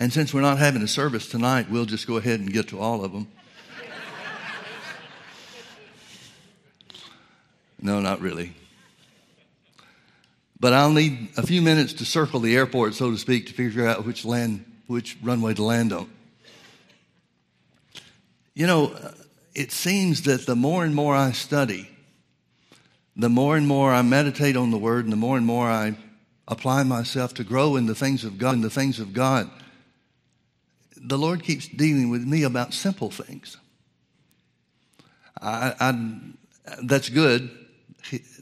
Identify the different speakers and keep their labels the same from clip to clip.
Speaker 1: And since we're not having a service tonight, we'll just go ahead and get to all of them. no, not really. But I'll need a few minutes to circle the airport, so to speak, to figure out which land, which runway to land on. You know, uh, it seems that the more and more I study, the more and more I meditate on the Word, and the more and more I apply myself to grow in the things of God, in the things of God, the Lord keeps dealing with me about simple things. I, I, that's good.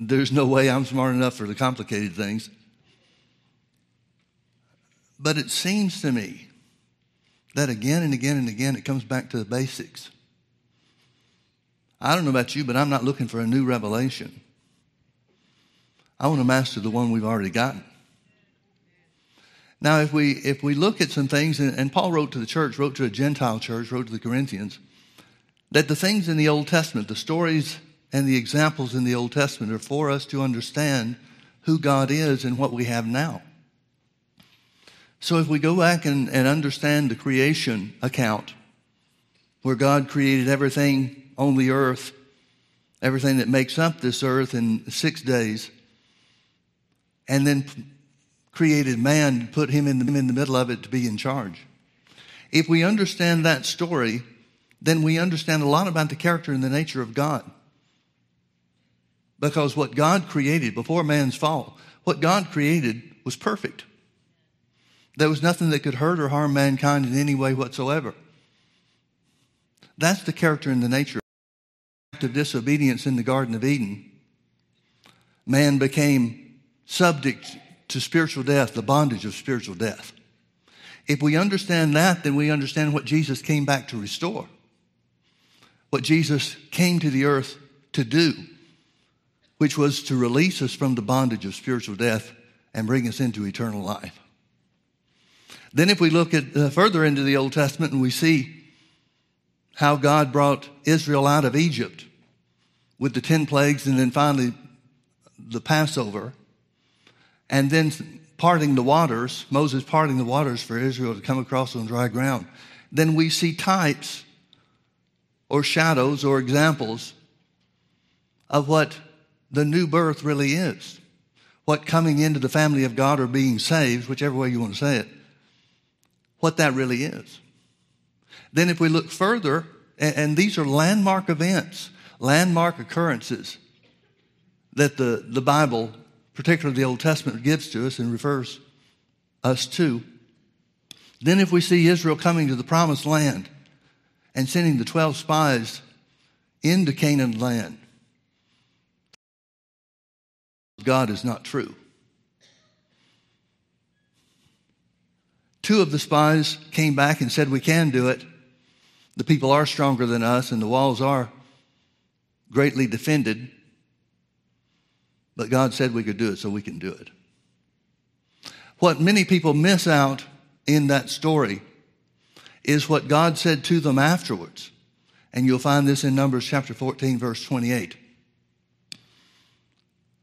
Speaker 1: There's no way I'm smart enough for the complicated things. But it seems to me that again and again and again it comes back to the basics. I don't know about you, but I'm not looking for a new revelation. I want to master the one we've already gotten. Now, if we, if we look at some things, and, and Paul wrote to the church, wrote to a Gentile church, wrote to the Corinthians, that the things in the Old Testament, the stories and the examples in the Old Testament are for us to understand who God is and what we have now. So if we go back and, and understand the creation account, where God created everything on the earth, everything that makes up this earth in six days, and then created man, put him in the, in the middle of it to be in charge. If we understand that story, then we understand a lot about the character and the nature of God. Because what God created before man's fall, what God created was perfect. There was nothing that could hurt or harm mankind in any way whatsoever. That's the character and the nature of disobedience in the Garden of Eden. Man became subject to spiritual death, the bondage of spiritual death. If we understand that, then we understand what Jesus came back to restore, what Jesus came to the earth to do, which was to release us from the bondage of spiritual death and bring us into eternal life. Then, if we look at uh, further into the Old Testament and we see how God brought Israel out of Egypt with the 10 plagues and then finally the Passover, and then parting the waters, Moses parting the waters for Israel to come across on dry ground, then we see types or shadows or examples of what the new birth really is. What coming into the family of God or being saved, whichever way you want to say it, what that really is. Then, if we look further, and, these are landmark events, landmark occurrences that the, the Bible particularly the Old Testament, gives to us and refers us to. Then, if we see Israel coming to the promised land and sending the 12 spies into Canaan land, God is not true. Two of the spies came back and said, We can do it. The people are stronger than us, and the walls are greatly defended. But God said we could do it, so we can do it. What many people miss out in that story is what God said to them afterwards. And you'll find this in Numbers chapter 14, verse 28.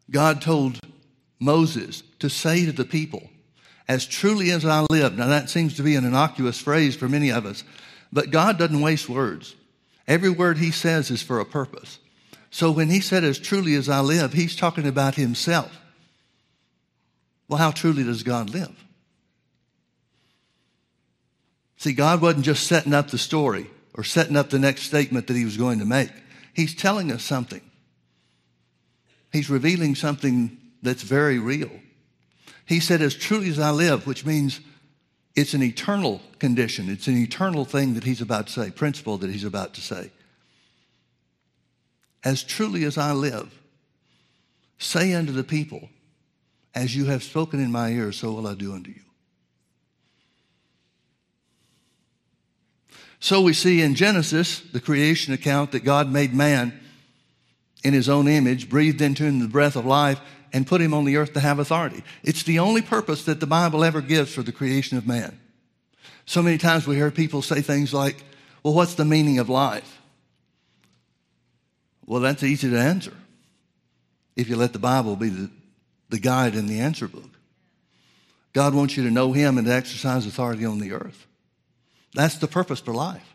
Speaker 1: God told Moses to say to the people, As truly as I live. Now, that seems to be an innocuous phrase for many of us, but God doesn't waste words. Every word he says is for a purpose. So when he said, as truly as I live, he's talking about himself. Well, how truly does God live? See, God wasn't just setting up the story or setting up the next statement that he was going to make. He's telling us something. He's revealing something that's very real. He said, as truly as I live, which means it's an eternal condition. It's an eternal thing that he's about to say, principle that he's about to say as truly as I live, say unto the people, as you have spoken in my ear, so will I do unto you. So we see in Genesis, the creation account, that God made man in his own image, breathed into him the breath of life, and put him on the earth to have authority. It's the only purpose that the Bible ever gives for the creation of man. So many times we hear people say things like, well, what's the meaning of life? Well, that's easy to answer if you let the Bible be the, the guide in the answer book. God wants you to know Him and to exercise authority on the earth. That's the purpose for life.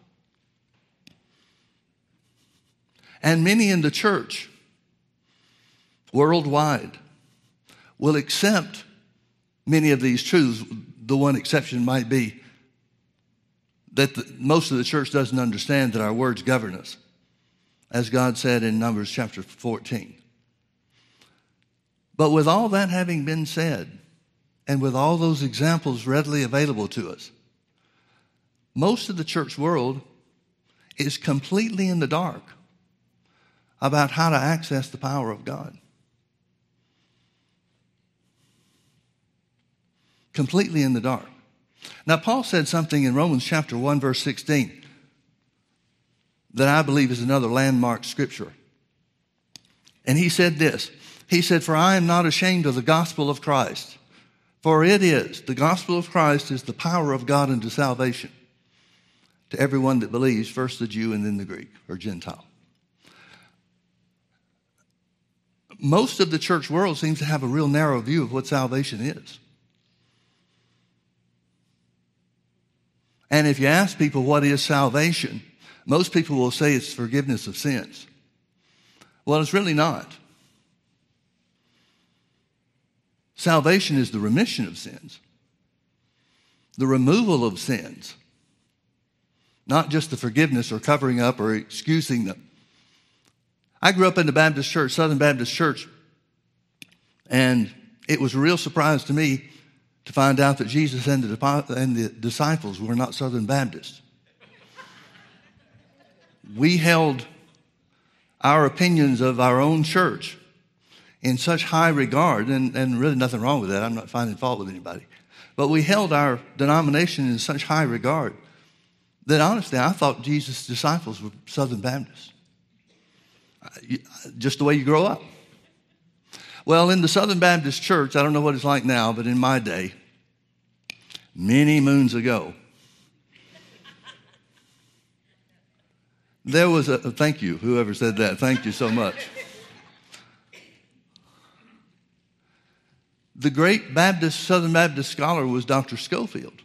Speaker 1: And many in the church worldwide will accept many of these truths. The one exception might be that the, most of the church doesn't understand that our words govern us, as God said in Numbers chapter 14. But with all that having been said, and with all those examples readily available to us, most of the church world is completely in the dark about how to access the power of God. Completely in the dark. Now, Paul said something in Romans chapter 1, verse 16, that I believe is another landmark scripture. And he said this He said, For I am not ashamed of the gospel of Christ, for it is, the gospel of Christ is the power of God unto salvation to everyone that believes, first the Jew and then the Greek or Gentile. Most of the church world seems to have a real narrow view of what salvation is. And if you ask people what is salvation, most people will say it's forgiveness of sins. Well, it's really not. Salvation is the remission of sins, the removal of sins, not just the forgiveness or covering up or excusing them. I grew up in the Baptist church, Southern Baptist Church, and it was a real surprise to me to find out that Jesus and the, and the disciples were not Southern Baptists. We held our opinions of our own church in such high regard, and, and really nothing wrong with that. I'm not finding fault with anybody. But we held our denomination in such high regard that honestly, I thought Jesus' disciples were Southern Baptists. Just the way you grow up. Well, in the Southern Baptist Church, I don't know what it's like now, but in my day, many moons ago, there was a thank you, whoever said that. Thank you so much. The great Baptist, Southern Baptist scholar was Dr. Scofield.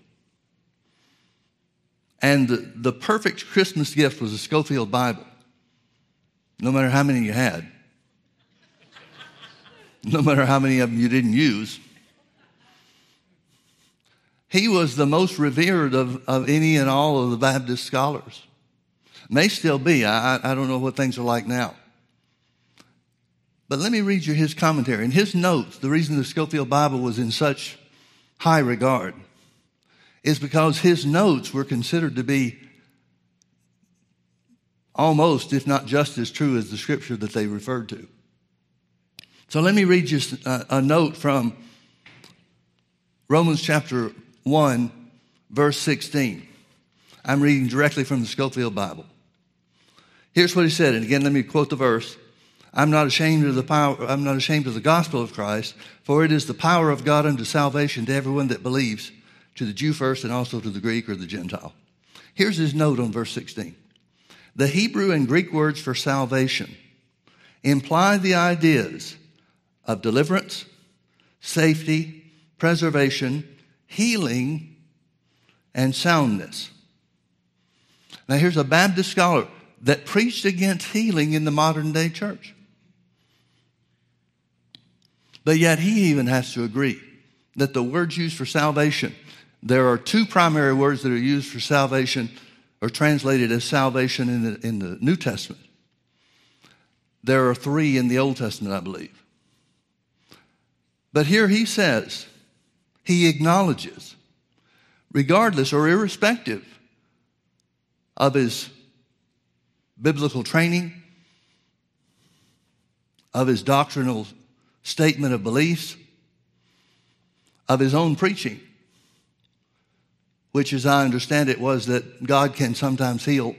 Speaker 1: And the, the perfect Christmas gift was a Scofield Bible, no matter how many you had no matter how many of them you didn't use. He was the most revered of, of any and all of the Baptist scholars. May still be. I, I don't know what things are like now. But let me read you his commentary. In his notes, the reason the Scofield Bible was in such high regard is because his notes were considered to be almost, if not just as true as the scripture that they referred to. So let me read you a, uh, a note from Romans chapter 1, verse 16. I'm reading directly from the Scofield Bible. Here's what he said, and again, let me quote the verse. I'm not ashamed of the power, I'm not ashamed of the gospel of Christ, for it is the power of God unto salvation to everyone that believes, to the Jew first and also to the Greek or the Gentile. Here's his note on verse 16. The Hebrew and Greek words for salvation imply the ideas of deliverance, safety, preservation, healing, and soundness. Now, here's a Baptist scholar that preached against healing in the modern day church. But yet, he even has to agree that the words used for salvation, there are two primary words that are used for salvation or translated as salvation in the, in the New Testament. There are three in the Old Testament, I believe. But here he says, he acknowledges, regardless or irrespective of his biblical training, of his doctrinal statement of beliefs, of his own preaching, which, as I understand it, was that God can sometimes heal,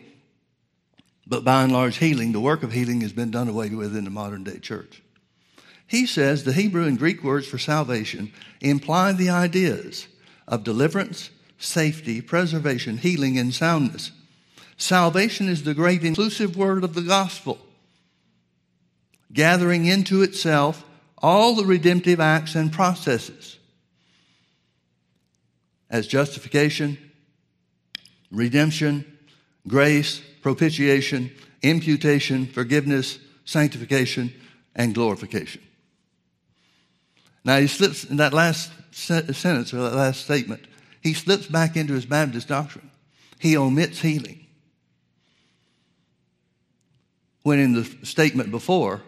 Speaker 1: but by and large, healing, the work of healing, has been done away with in the modern day church. He says the Hebrew and Greek words for salvation imply the ideas of deliverance, safety, preservation, healing, and soundness. Salvation is the great inclusive word of the gospel, gathering into itself all the redemptive acts and processes. as justification, redemption, grace, propitiation, imputation, forgiveness, sanctification, and glorification. Now he slips in that last sentence or that last statement, he slips back into his Baptist doctrine. He omits healing. When in the statement before,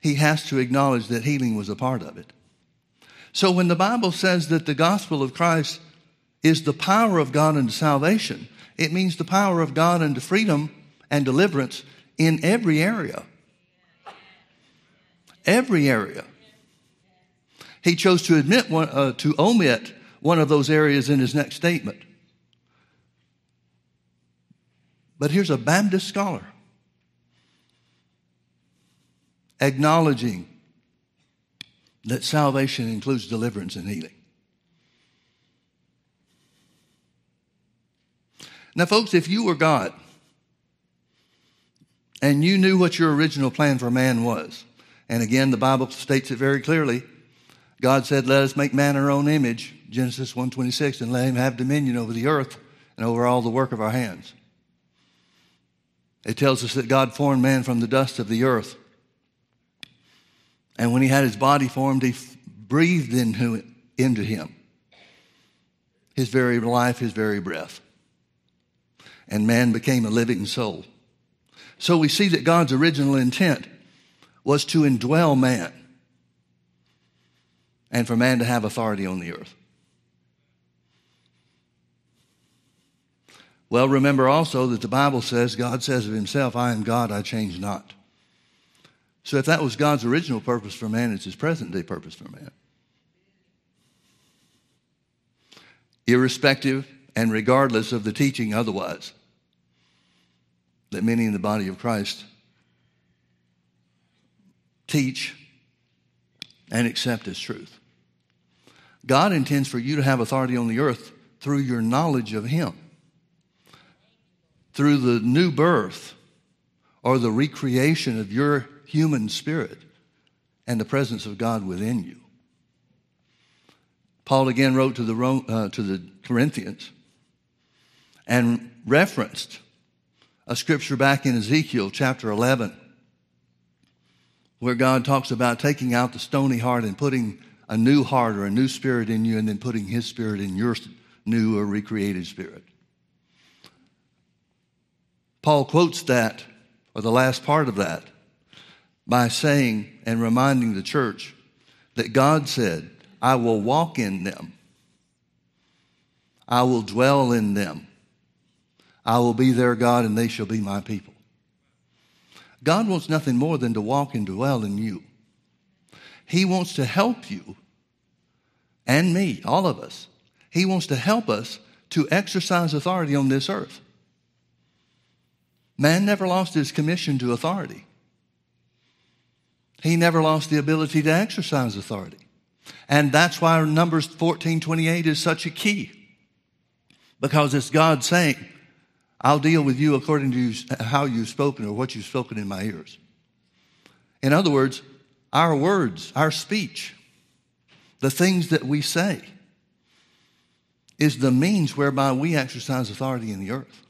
Speaker 1: he has to acknowledge that healing was a part of it. So when the Bible says that the gospel of Christ is the power of God unto salvation, it means the power of God unto freedom and deliverance in every area. Every area. He chose to admit one, uh, to omit one of those areas in his next statement. But here's a Baptist scholar acknowledging that salvation includes deliverance and healing. Now, folks, if you were God and you knew what your original plan for man was, and again, the Bible states it very clearly. God said, Let us make man our own image, Genesis 1:26, and let him have dominion over the earth and over all the work of our hands. It tells us that God formed man from the dust of the earth. And when he had his body formed, he breathed into, into him his very life, his very breath. And man became a living soul. So we see that God's original intent was to indwell man and for man to have authority on the earth. Well, remember also that the Bible says, God says of himself, I am God, I change not. So if that was God's original purpose for man, it's his present day purpose for man. Irrespective and regardless of the teaching otherwise that many in the body of Christ teach and accept as truth. God intends for you to have authority on the earth through your knowledge of Him, through the new birth or the recreation of your human spirit and the presence of God within you. Paul again wrote to the, uh, to the Corinthians and referenced a scripture back in Ezekiel chapter 11 where God talks about taking out the stony heart and putting a new heart or a new spirit in you and then putting his spirit in your new or recreated spirit. Paul quotes that, or the last part of that, by saying and reminding the church that God said, I will walk in them. I will dwell in them. I will be their God and they shall be my people. God wants nothing more than to walk and dwell in you. He wants to help you and me, all of us. He wants to help us to exercise authority on this earth. Man never lost his commission to authority. He never lost the ability to exercise authority. And that's why Numbers 14 28 is such a key. Because it's God saying, I'll deal with you according to how you've spoken or what you've spoken in my ears. In other words, our words, our speech, the things that we say, is the means whereby we exercise authority in the earth.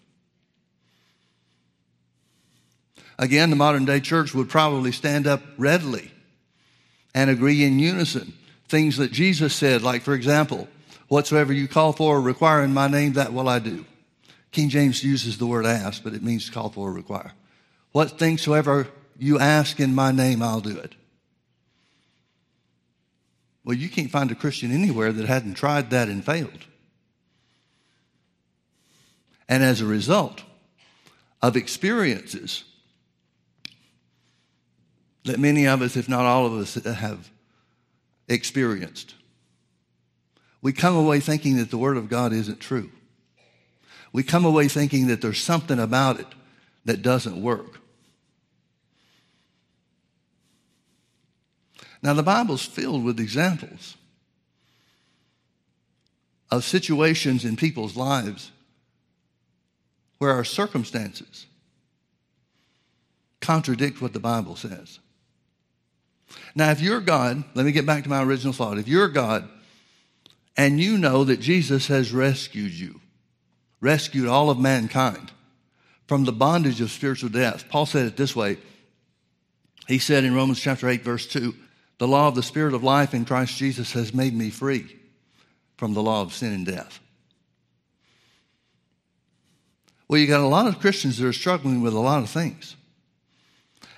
Speaker 1: Again, the modern day church would probably stand up readily and agree in unison things that Jesus said, like, for example, whatsoever you call for or require in my name, that will I do. King James uses the word ask, but it means call for or require. What things soever you ask in my name, I'll do it. Well, you can't find a Christian anywhere that hadn't tried that and failed. And as a result of experiences that many of us, if not all of us, have experienced, we come away thinking that the Word of God isn't true we come away thinking that there's something about it that doesn't work. Now, the Bible's filled with examples of situations in people's lives where our circumstances contradict what the Bible says. Now, if you're God, let me get back to my original thought. If you're God and you know that Jesus has rescued you, rescued all of mankind from the bondage of spiritual death. Paul said it this way. He said in Romans chapter 8, verse 2, the law of the Spirit of life in Christ Jesus has made me free from the law of sin and death. Well, you got a lot of Christians that are struggling with a lot of things.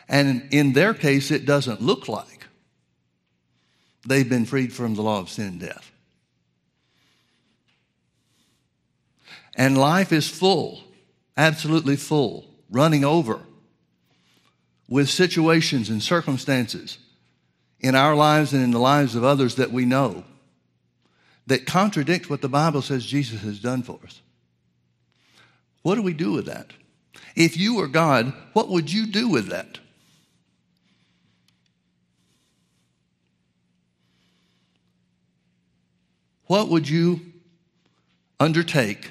Speaker 1: And in their case, it doesn't look like they've been freed from the law of sin and death. And life is full, absolutely full, running over with situations and circumstances in our lives and in the lives of others that we know that contradict what the Bible says Jesus has done for us. What do we do with that? If you were God, what would you do with that? What would you undertake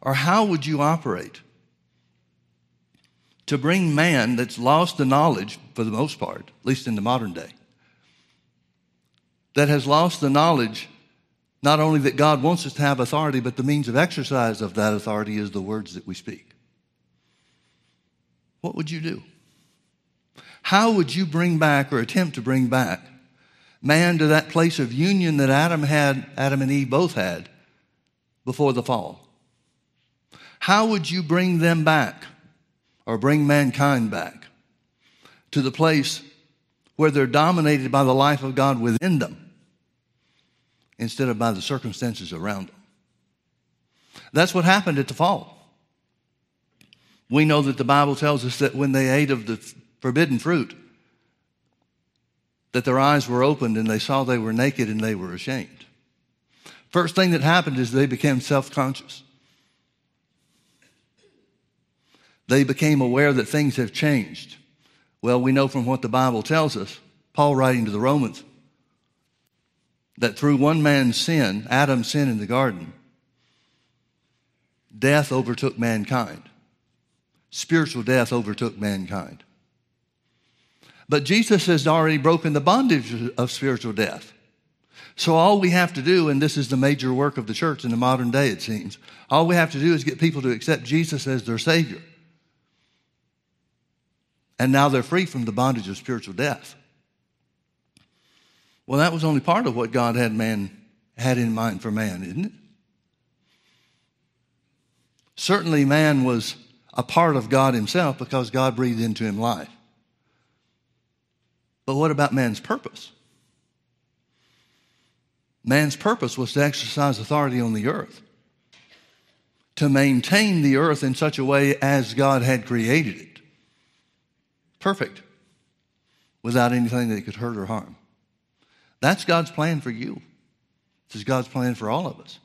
Speaker 1: or how would you operate to bring man that's lost the knowledge, for the most part, at least in the modern day, that has lost the knowledge not only that God wants us to have authority, but the means of exercise of that authority is the words that we speak. What would you do? How would you bring back or attempt to bring back man to that place of union that Adam had, Adam and Eve both had before the fall? How would you bring them back or bring mankind back to the place where they're dominated by the life of God within them instead of by the circumstances around them? That's what happened at the fall. We know that the Bible tells us that when they ate of the forbidden fruit, that their eyes were opened and they saw they were naked and they were ashamed. First thing that happened is they became self conscious. They became aware that things have changed. Well, we know from what the Bible tells us, Paul writing to the Romans, that through one man's sin, Adam's sin in the garden, death overtook mankind. Spiritual death overtook mankind. But Jesus has already broken the bondage of spiritual death. So all we have to do, and this is the major work of the church in the modern day, it seems, all we have to do is get people to accept Jesus as their Savior. And now they're free from the bondage of spiritual death. Well, that was only part of what God had man had in mind for man, isn't it? Certainly man was a part of God himself because God breathed into him life. But what about man's purpose? Man's purpose was to exercise authority on the earth, to maintain the earth in such a way as God had created it perfect without anything that could hurt or harm. That's God's plan for you. This is God's plan for all of us.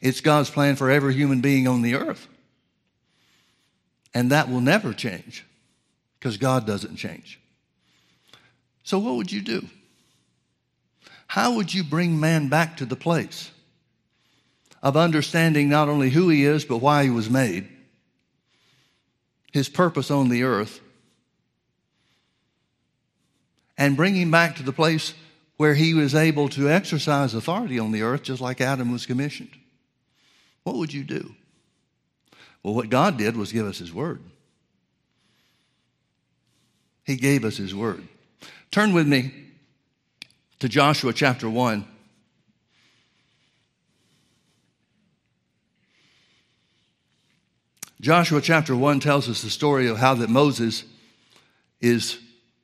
Speaker 1: It's God's plan for every human being on the earth. And that will never change because God doesn't change. So, what would you do? How would you bring man back to the place of understanding not only who he is, but why he was made, his purpose on the earth, and bring him back to the place where he was able to exercise authority on the earth just like Adam was commissioned. What would you do? Well, what God did was give us his word. He gave us his word. Turn with me to Joshua chapter 1. Joshua chapter 1 tells us the story of how that Moses is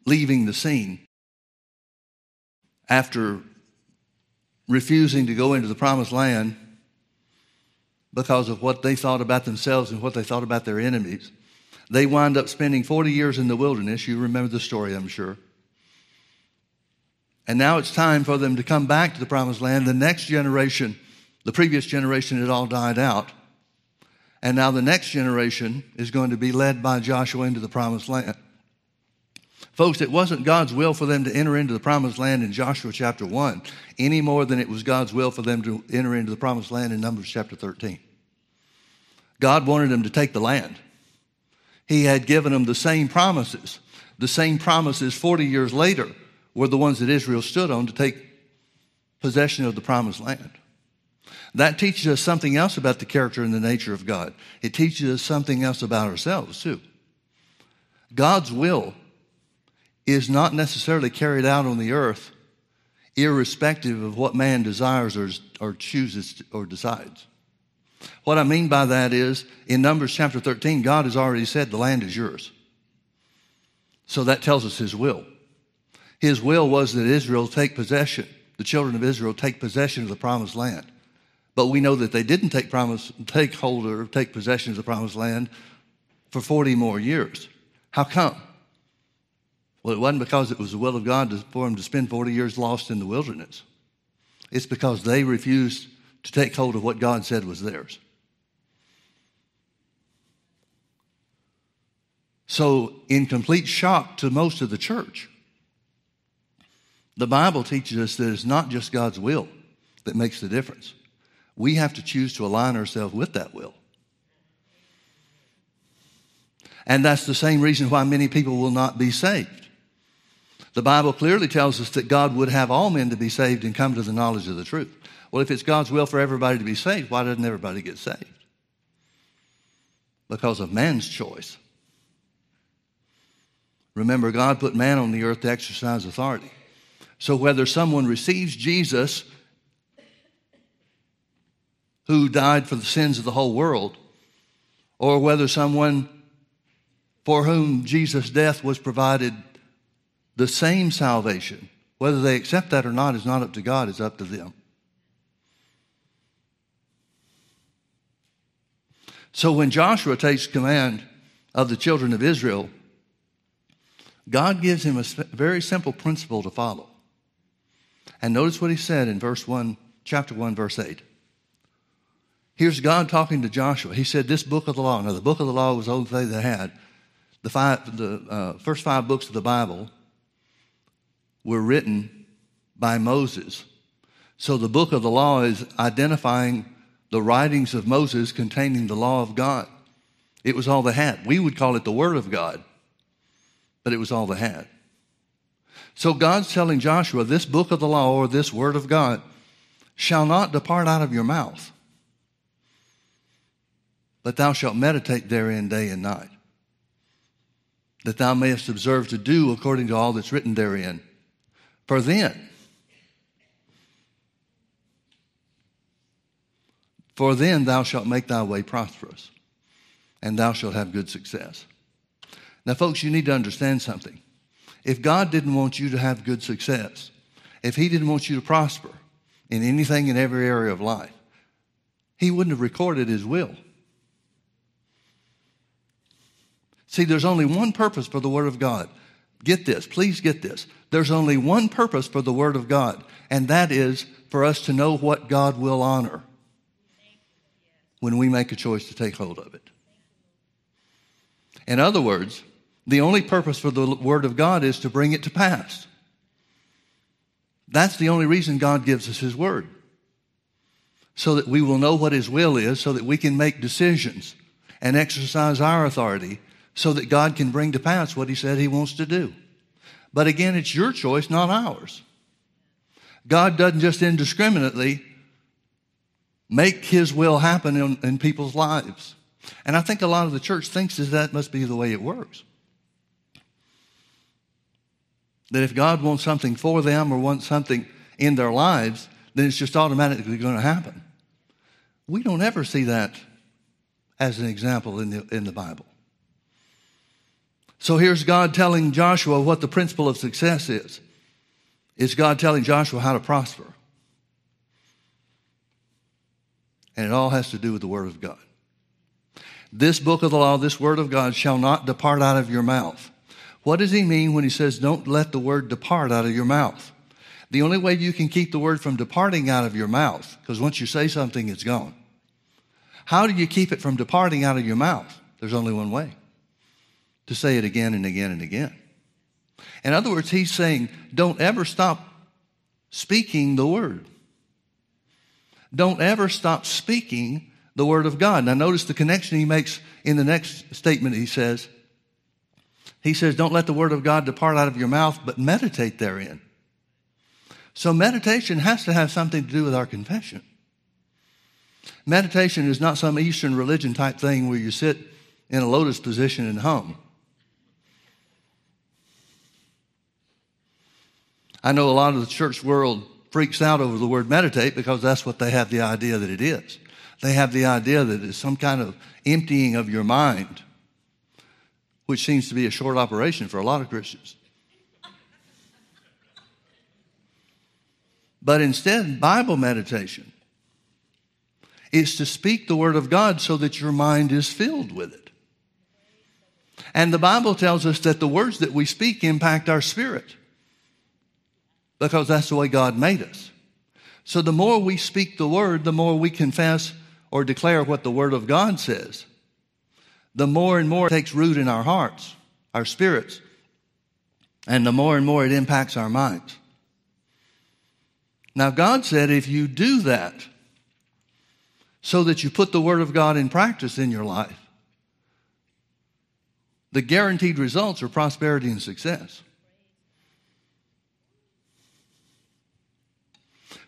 Speaker 1: leaving the scene after refusing to go into the promised land because of what they thought about themselves and what they thought about their enemies. They wind up spending 40 years in the wilderness. You remember the story, I'm sure. And now it's time for them to come back to the promised land. The next generation, the previous generation had all died out. And now the next generation is going to be led by Joshua into the promised land. Folks, it wasn't God's will for them to enter into the promised land in Joshua chapter 1 any more than it was God's will for them to enter into the promised land in Numbers chapter 13. God wanted them to take the land. He had given them the same promises. The same promises 40 years later were the ones that Israel stood on to take possession of the promised land. That teaches us something else about the character and the nature of God. It teaches us something else about ourselves, too. God's will is not necessarily carried out on the earth irrespective of what man desires or, or chooses or decides. What I mean by that is in Numbers chapter 13, God has already said the land is yours. So that tells us his will. His will was that Israel take possession, the children of Israel take possession of the promised land. But we know that they didn't take promise, take hold or take possession of the promised land for 40 more years. How come? Well, it wasn't because it was the will of God for them to spend 40 years lost in the wilderness. It's because they refused to take hold of what God said was theirs. So, in complete shock to most of the church, the Bible teaches us that it's not just God's will that makes the difference. We have to choose to align ourselves with that will. And that's the same reason why many people will not be saved. The Bible clearly tells us that God would have all men to be saved and come to the knowledge of the truth. Well, if it's God's will for everybody to be saved, why doesn't everybody get saved? Because of man's choice. Remember, God put man on the earth to exercise authority. So whether someone receives Jesus, who died for the sins of the whole world, or whether someone for whom Jesus' death was provided the same salvation, whether they accept that or not is not up to God, it's up to them. So when Joshua takes command of the children of Israel, God gives him a very simple principle to follow. And notice what he said in verse 1, chapter 1, verse 8. Here's God talking to Joshua. He said, This book of the law. Now, the book of the law was the only thing they had. The, five, the uh, first five books of the Bible were written by Moses. So the book of the law is identifying the writings of Moses containing the law of God. It was all they had. We would call it the Word of God, but it was all they had. So God's telling Joshua, this book of the law or this word of God shall not depart out of your mouth, but thou shalt meditate therein day and night, that thou mayest observe to do according to all that's written therein. For then, for then thou shalt make thy way prosperous, and thou shalt have good success. Now, folks, you need to understand something. If God didn't want you to have good success, if He didn't want you to prosper in anything in every area of life, He wouldn't have recorded His will. See, there's only one purpose for the Word of God. Get this, please get this. There's only one purpose for the Word of God, and that is for us to know what God will honor when we make a choice to take hold of it. In other words, the only purpose for the Word of God is to bring it to pass. That's the only reason God gives us His Word. So that we will know what His will is, so that we can make decisions and exercise our authority, so that God can bring to pass what He said He wants to do. But again, it's your choice, not ours. God doesn't just indiscriminately make His will happen in, in people's lives. And I think a lot of the church thinks that that must be the way it works. That if God wants something for them or wants something in their lives, then it's just automatically going to happen. We don't ever see that as an example in the, in the Bible. So here's God telling Joshua what the principle of success is. It's God telling Joshua how to prosper. And it all has to do with the Word of God. This book of the law, this Word of God, shall not depart out of your mouth what does he mean when he says, don't let the word depart out of your mouth? The only way you can keep the word from departing out of your mouth, because once you say something, it's gone. How do you keep it from departing out of your mouth? There's only one way to say it again and again and again. In other words, he's saying, don't ever stop speaking the word. Don't ever stop speaking the word of God. Now, notice the connection he makes in the next statement. He says, he says, Don't let the word of God depart out of your mouth, but meditate therein. So meditation has to have something to do with our confession. Meditation is not some Eastern religion type thing where you sit in a lotus position and hum. I know a lot of the church world freaks out over the word meditate because that's what they have the idea that it is. They have the idea that it's some kind of emptying of your mind, which seems to be a short operation for a lot of Christians. But instead, Bible meditation is to speak the Word of God so that your mind is filled with it. And the Bible tells us that the words that we speak impact our spirit because that's the way God made us. So the more we speak the Word, the more we confess or declare what the Word of God says, the more and more it takes root in our hearts, our spirits, and the more and more it impacts our minds. Now, God said if you do that, so that you put the Word of God in practice in your life, the guaranteed results are prosperity and success.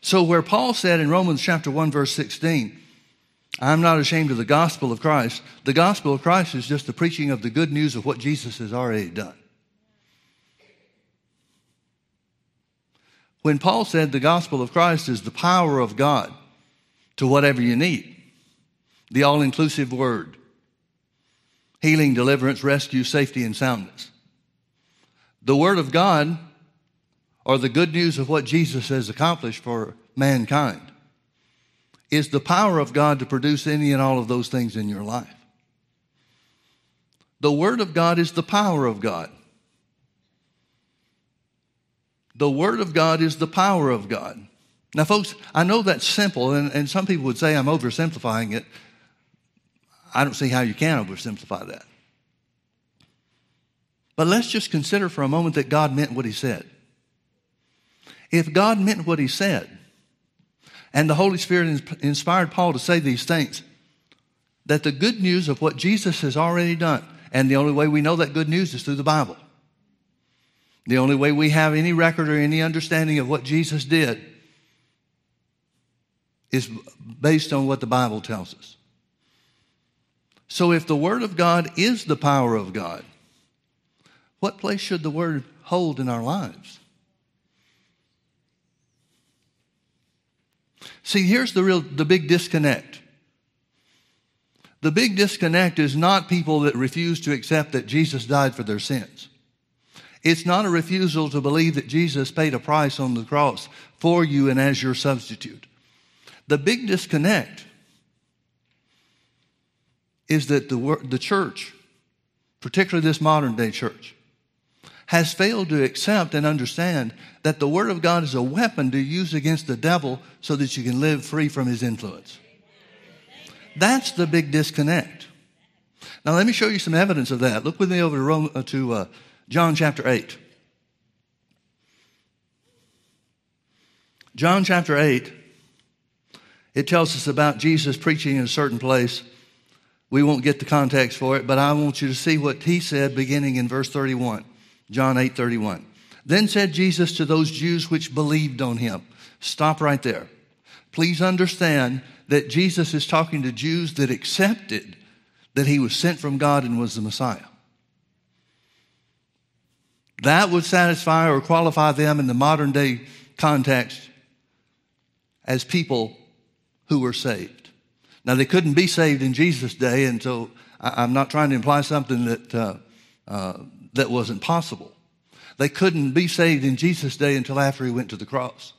Speaker 1: So, where Paul said in Romans chapter 1, verse 16, I'm not ashamed of the gospel of Christ, the gospel of Christ is just the preaching of the good news of what Jesus has already done. When Paul said the gospel of Christ is the power of God to whatever you need, the all inclusive word, healing, deliverance, rescue, safety, and soundness. The word of God or the good news of what Jesus has accomplished for mankind is the power of God to produce any and all of those things in your life. The Word of God is the power of God. The Word of God is the power of God. Now, folks, I know that's simple, and, and some people would say I'm oversimplifying it. I don't see how you can oversimplify that. But let's just consider for a moment that God meant what He said. If God meant what he said, and the Holy Spirit inspired Paul to say these things, that the good news of what Jesus has already done, and the only way we know that good news is through the Bible. The only way we have any record or any understanding of what Jesus did is based on what the Bible tells us. So if the Word of God is the power of God, what place should the Word hold in our lives? See, here's the real the big disconnect. The big disconnect is not people that refuse to accept that Jesus died for their sins. It's not a refusal to believe that Jesus paid a price on the cross for you and as your substitute. The big disconnect is that the, the church, particularly this modern day church, has failed to accept and understand that the Word of God is a weapon to use against the devil so that you can live free from his influence. That's the big disconnect. Now, let me show you some evidence of that. Look with me over to, Rome, uh, to uh, John chapter 8. John chapter 8, it tells us about Jesus preaching in a certain place. We won't get the context for it, but I want you to see what he said beginning in verse 31. John 8 31. Then said Jesus to those Jews which believed on him. Stop right there. Please understand that Jesus is talking to Jews that accepted that he was sent from God and was the Messiah. That would satisfy or qualify them in the modern day context as people who were saved. Now, they couldn't be saved in Jesus' day, and so I'm not trying to imply something that uh, uh, that wasn't possible. They couldn't be saved in Jesus' day until after he went to the cross.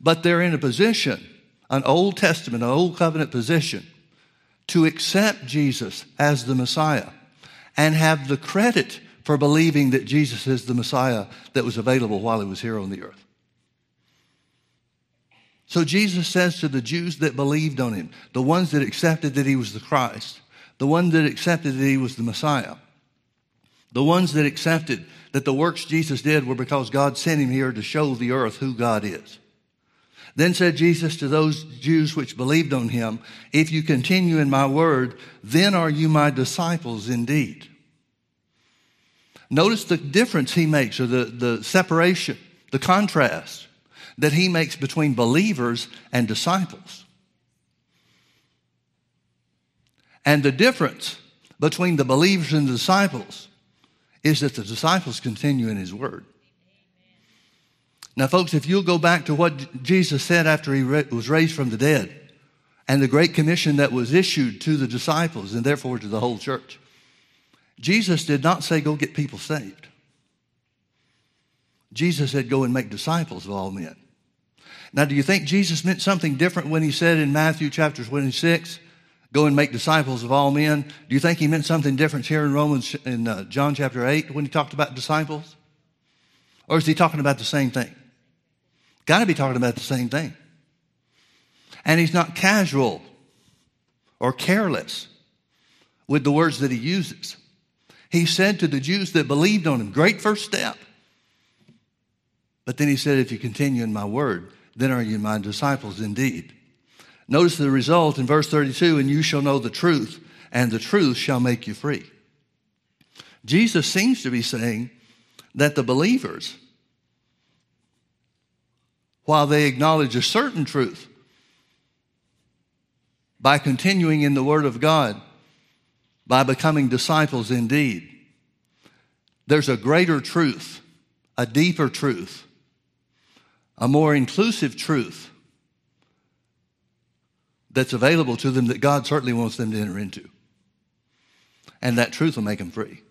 Speaker 1: But they're in a position, an Old Testament, an Old Covenant position, to accept Jesus as the Messiah and have the credit for believing that Jesus is the Messiah that was available while he was here on the earth. So Jesus says to the Jews that believed on him, the ones that accepted that he was the Christ, the ones that accepted that he was the Messiah, the ones that accepted that the works Jesus did were because God sent him here to show the earth who God is. Then said Jesus to those Jews which believed on him, If you continue in my word, then are you my disciples indeed. Notice the difference he makes, or the, the separation, the contrast. that he makes between believers and disciples. And the difference between the believers and the disciples is that the disciples continue in his word. Now, folks, if you'll go back to what Jesus said after he was raised from the dead and the great commission that was issued to the disciples and therefore to the whole church, Jesus did not say, Go get people saved. Jesus said, Go and make disciples of all men. Now, do you think Jesus meant something different when he said in Matthew chapter 26, Go and make disciples of all men? Do you think he meant something different here in Romans, in uh, John chapter 8 when he talked about disciples? Or is he talking about the same thing? Got to be talking about the same thing. And he's not casual or careless with the words that he uses. He said to the Jews that believed on him, great first step. But then he said, if you continue in my word, then are you my disciples indeed. Notice the result in verse 32 and you shall know the truth, and the truth shall make you free. Jesus seems to be saying that the believers while they acknowledge a certain truth by continuing in the Word of God, by becoming disciples indeed. There's a greater truth, a deeper truth, a more inclusive truth that's available to them that God certainly wants them to enter into. And that truth will make them free.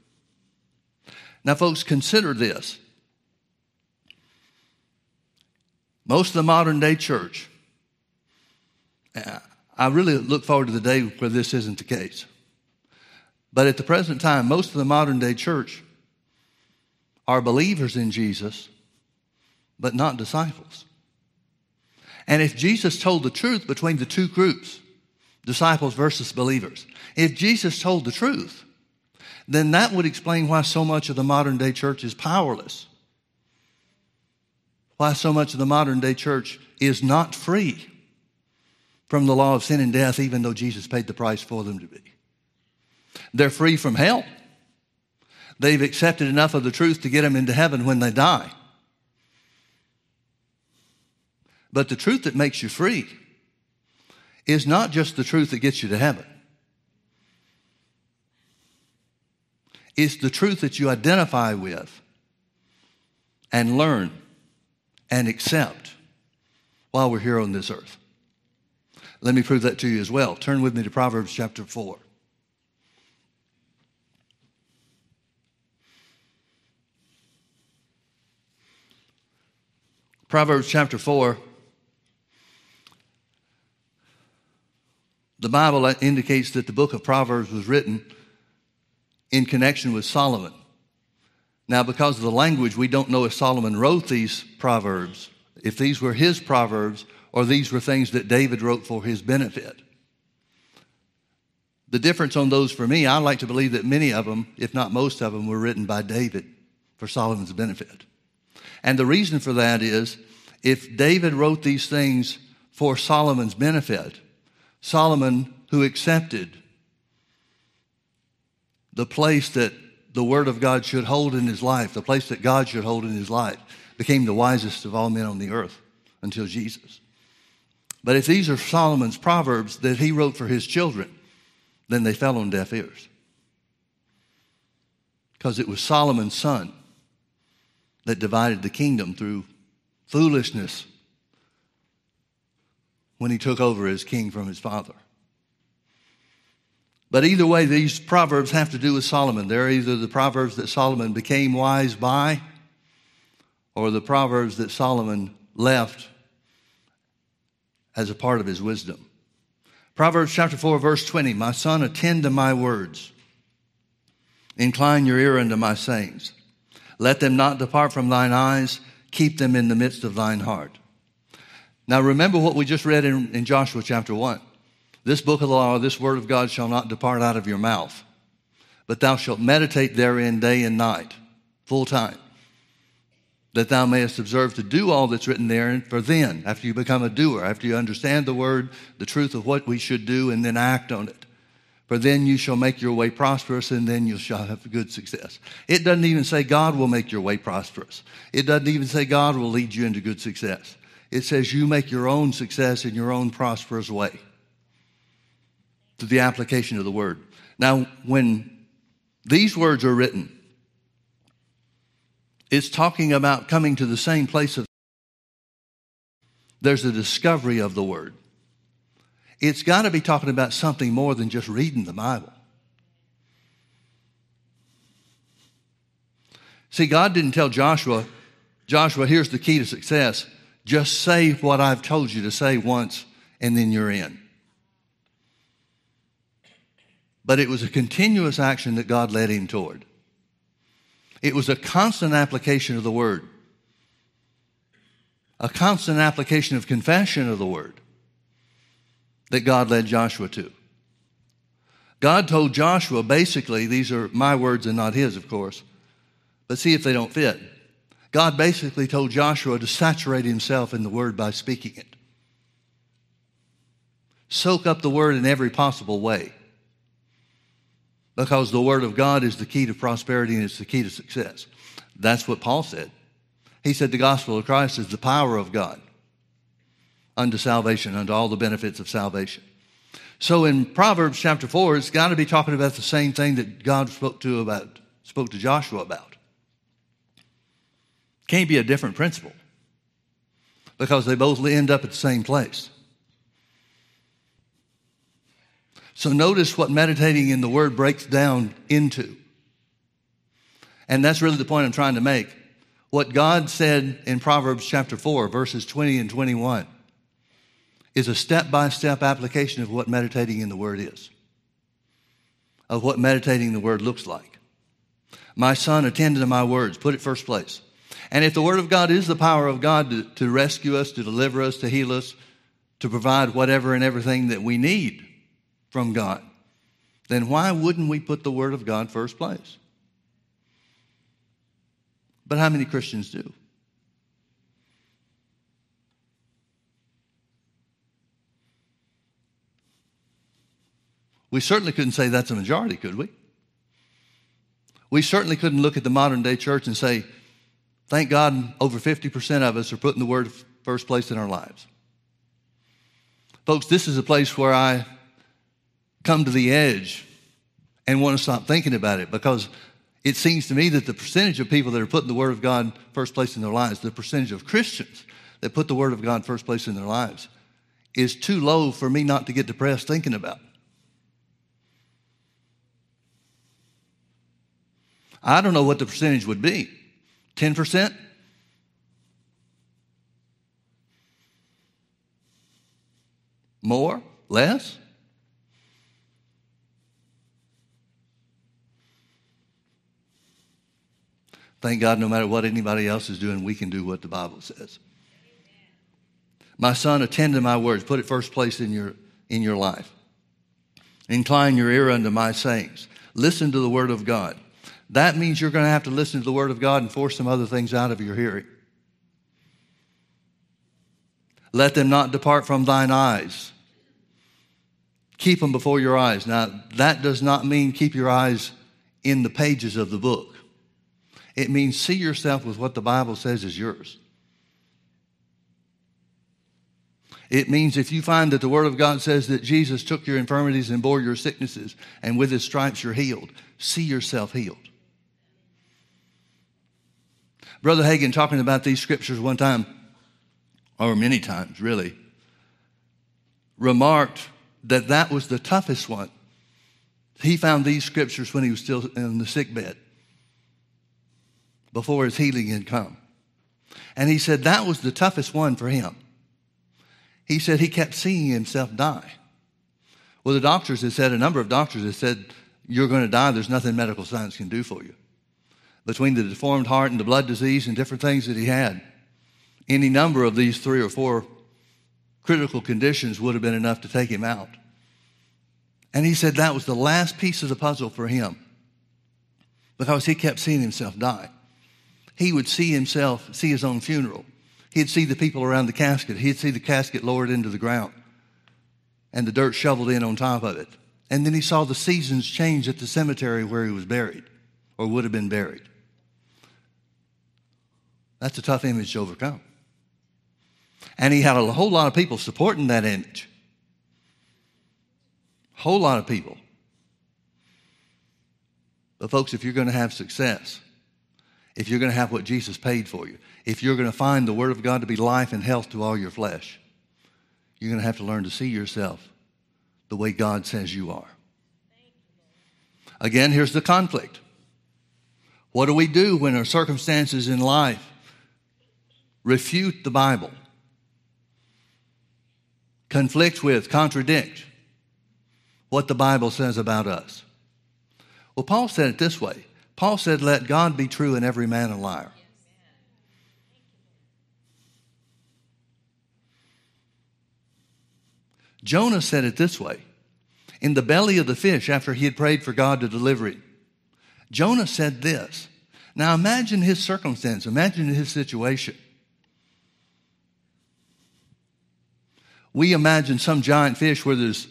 Speaker 1: Now, folks, consider this. Most of the modern day church, uh, I really look forward to the day where this isn't the case. But at the present time, most of the modern day church are believers in Jesus, but not disciples. And if Jesus told the truth between the two groups, disciples versus believers, if Jesus told the truth, then that would explain why so much of the modern day church is powerless why so much of the modern day church is not free from the law of sin and death, even though Jesus paid the price for them to be. They're free from hell. They've accepted enough of the truth to get them into heaven when they die. But the truth that makes you free is not just the truth that gets you to heaven. It's the truth that you identify with and learn and accept while we're here on this earth. Let me prove that to you as well. Turn with me to Proverbs chapter 4. Proverbs chapter 4. The Bible indicates that the book of Proverbs was written in connection with Solomon. Now, because of the language, we don't know if Solomon wrote these proverbs, if these were his proverbs, or these were things that David wrote for his benefit. The difference on those for me, I like to believe that many of them, if not most of them, were written by David for Solomon's benefit. And the reason for that is if David wrote these things for Solomon's benefit, Solomon, who accepted the place that the Word of God should hold in his life, the place that God should hold in his life, became the wisest of all men on the earth until Jesus. But if these are Solomon's proverbs that he wrote for his children, then they fell on deaf ears. Because it was Solomon's son that divided the kingdom through foolishness when he took over as king from his father. But either way, these proverbs have to do with Solomon. They're either the proverbs that Solomon became wise by or the proverbs that Solomon left as a part of his wisdom. Proverbs chapter 4, verse 20 My son, attend to my words, incline your ear unto my sayings. Let them not depart from thine eyes, keep them in the midst of thine heart. Now remember what we just read in, in Joshua chapter 1. This book of the law, this word of God shall not depart out of your mouth, but thou shalt meditate therein day and night, full time, that thou mayest observe to do all that's written therein. For then, after you become a doer, after you understand the word, the truth of what we should do, and then act on it, for then you shall make your way prosperous, and then you shall have good success. It doesn't even say God will make your way prosperous. It doesn't even say God will lead you into good success. It says you make your own success in your own prosperous way to the application of the word. Now, when these words are written, it's talking about coming to the same place of there's a discovery of the word. It's got to be talking about something more than just reading the Bible. See, God didn't tell Joshua, Joshua, here's the key to success. Just say what I've told you to say once, and then you're in. But it was a continuous action that God led him toward. It was a constant application of the word, a constant application of confession of the word that God led Joshua to. God told Joshua basically, these are my words and not his, of course, but see if they don't fit. God basically told Joshua to saturate himself in the word by speaking it. Soak up the word in every possible way. Because the word of God is the key to prosperity and it's the key to success. That's what Paul said. He said the gospel of Christ is the power of God unto salvation, unto all the benefits of salvation. So in Proverbs chapter 4, it's got to be talking about the same thing that God spoke to about spoke to Joshua about. Can't be a different principle because they both end up at the same place. So notice what meditating in the Word breaks down into. And that's really the point I'm trying to make. What God said in Proverbs chapter 4, verses 20 and 21, is a step by step application of what meditating in the Word is, of what meditating the Word looks like. My son, attend to my words, put it first place. And if the Word of God is the power of God to, to rescue us, to deliver us, to heal us, to provide whatever and everything that we need from God, then why wouldn't we put the Word of God first place? But how many Christians do? We certainly couldn't say that's a majority, could we? We certainly couldn't look at the modern day church and say, Thank God over 50% of us are putting the word first place in our lives. Folks, this is a place where I come to the edge and want to stop thinking about it because it seems to me that the percentage of people that are putting the Word of God first place in their lives, the percentage of Christians that put the Word of God first place in their lives, is too low for me not to get depressed thinking about. I don't know what the percentage would be. 10%? More? Less? Thank God, no matter what anybody else is doing, we can do what the Bible says. My son, attend to my words. Put it first place in your, in your life. Incline your ear unto my sayings. Listen to the word of God that means you're going to have to listen to the Word of God and force some other things out of your hearing. Let them not depart from thine eyes. Keep them before your eyes. Now, that does not mean keep your eyes in the pages of the book. It means see yourself with what the Bible says is yours. It means if you find that the Word of God says that Jesus took your infirmities and bore your sicknesses, and with His stripes you're healed, see yourself healed. Brother Hagin talking about these scriptures one time, or many times really, remarked that that was the toughest one. He found these scriptures when he was still in the sick bed before his healing had come. And he said that was the toughest one for him. He said he kept seeing himself die. Well, the doctors had said, a number of doctors had said, You're going to die. There's nothing medical science can do for you between the deformed heart and the blood disease and different things that he had. Any number of these three or four critical conditions would have been enough to take him out. And he said that was the last piece of the puzzle for him because he kept seeing himself die. He would see himself, see his own funeral. He'd see the people around the casket. He'd see the casket lowered into the ground and the dirt shoveled in on top of it. And then he saw the seasons change at the cemetery where he was buried or would have been buried. That's a tough image to overcome. And he had a whole lot of people supporting that image. Whole lot of people. But, folks, if you're going to have success, if you're going to have what Jesus paid for you, if you're going to find the Word of God to be life and health to all your flesh, you're going to have to learn to see yourself the way God says you are. Again, here's the conflict. What do we do when our circumstances in life refute the Bible, conflict with, contradict what the Bible says about us? Well, Paul said it this way Paul said, Let God be true and every man a liar. Jonah said it this way in the belly of the fish after he had prayed for God to deliver him. Jonah said this. Now imagine his circumstance, imagine his situation. We imagine some giant fish where there's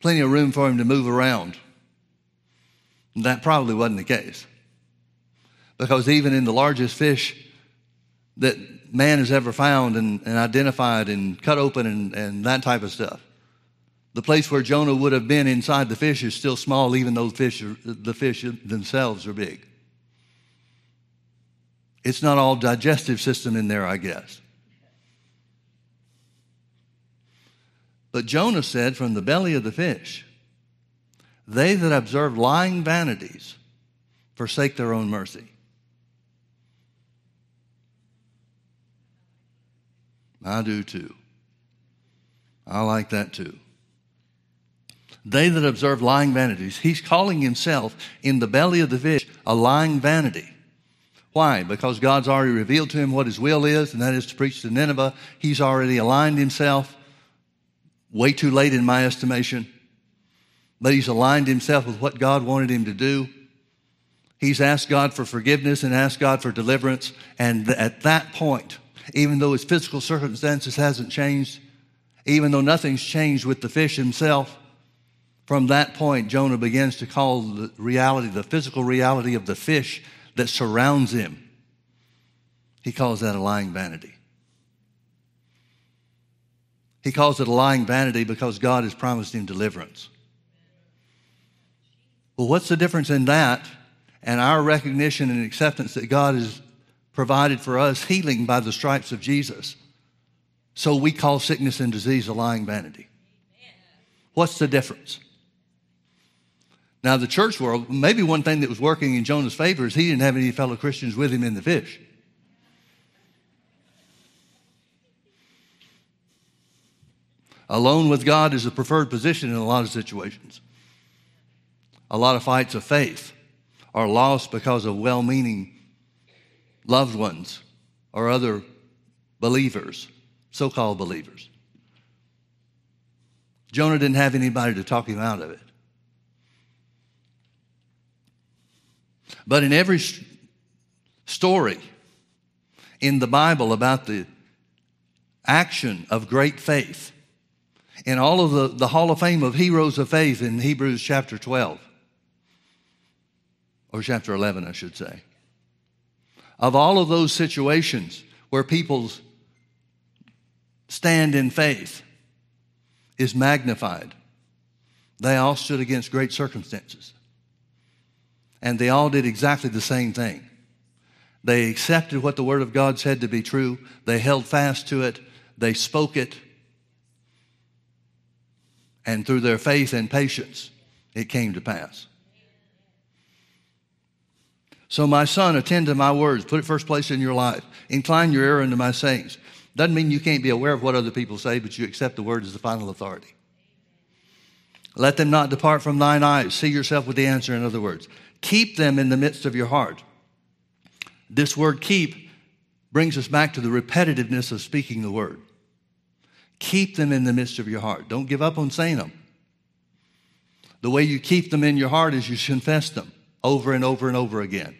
Speaker 1: plenty of room for him to move around. That probably wasn't the case. Because even in the largest fish that man has ever found and, and identified and cut open and, and that type of stuff, the place where Jonah would have been inside the fish is still small, even though fish, are, the fish themselves are big. It's not all digestive system in there, I guess. But Jonah said, from the belly of the fish, they that observe lying vanities forsake their own mercy. I do too. I like that too. They that observe lying vanities. He's calling himself in the belly of the fish a lying vanity. Why? Because God's already revealed to him what his will is, and that is to preach to Nineveh. He's already aligned himself, way too late in my estimation, but he's aligned himself with what God wanted him to do. He's asked God for forgiveness and asked God for deliverance. And at that point, even though his physical circumstances hasn't changed, even though nothing's changed with the fish himself, from that point, Jonah begins to call the reality, the physical reality of the fish that surrounds him. He calls that a lying vanity. He calls it a lying vanity because God has promised him deliverance. Well, what's the difference in that and our recognition and acceptance that God has provided for us healing by the stripes of Jesus? So we call sickness and disease a lying vanity. What's the difference? Now, the church world, maybe one thing that was working in Jonah's favor is he didn't have any fellow Christians with him in the fish. Alone with God is a preferred position in a lot of situations. A lot of fights of faith are lost because of well meaning loved ones or other believers, so called believers. Jonah didn't have anybody to talk him out of it. But in every story in the Bible about the action of great faith, in all of the, the Hall of Fame of heroes of faith in Hebrews chapter 12, or chapter 11, I should say, of all of those situations where people stand in faith is magnified, they all stood against great circumstances. And they all did exactly the same thing. They accepted what the Word of God said to be true, they held fast to it, they spoke it, and through their faith and patience, it came to pass. So, my son, attend to my words. Put it first place in your life. Incline your ear unto my sayings. Doesn't mean you can't be aware of what other people say, but you accept the word as the final authority. Let them not depart from thine eyes. See yourself with the answer, in other words. Keep them in the midst of your heart. This word keep brings us back to the repetitiveness of speaking the word. Keep them in the midst of your heart. Don't give up on saying them. The way you keep them in your heart is you confess them over and over and over again.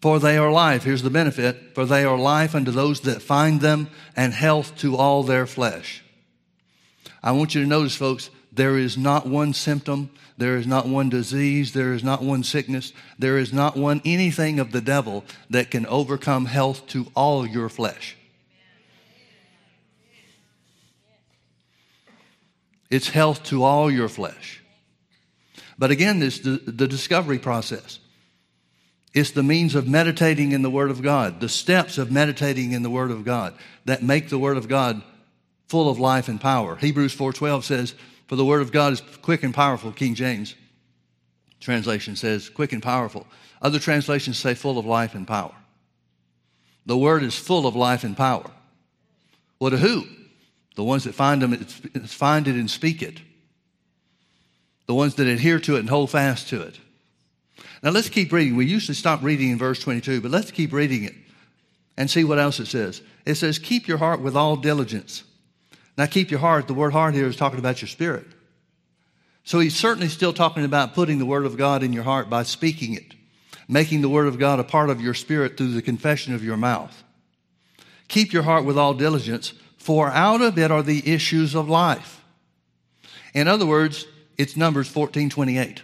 Speaker 1: For they are life. Here's the benefit. For they are life unto those that find them and health to all their flesh. I want you to notice, folks, there is not one symptom, there is not one disease, there is not one sickness, there is not one anything of the devil that can overcome health to all your flesh. It's health to all your flesh. But again, it's the, the discovery process. It's the means of meditating in the Word of God, the steps of meditating in the Word of God that make the Word of God full of life and power. Hebrews 4:12 says, "For the Word of God is quick and powerful." King James translation says, "Quick and powerful." Other translations say, "Full of life and power." The Word is full of life and power. Well, to who? The ones that find, them, find it and speak it. The ones that adhere to it and hold fast to it. Now let's keep reading. We usually stop reading in verse 22, but let's keep reading it and see what else it says. It says, Keep your heart with all diligence. Now, keep your heart, the word heart here is talking about your spirit. So he's certainly still talking about putting the word of God in your heart by speaking it, making the word of God a part of your spirit through the confession of your mouth. Keep your heart with all diligence, for out of it are the issues of life. In other words, it's Numbers 14 28.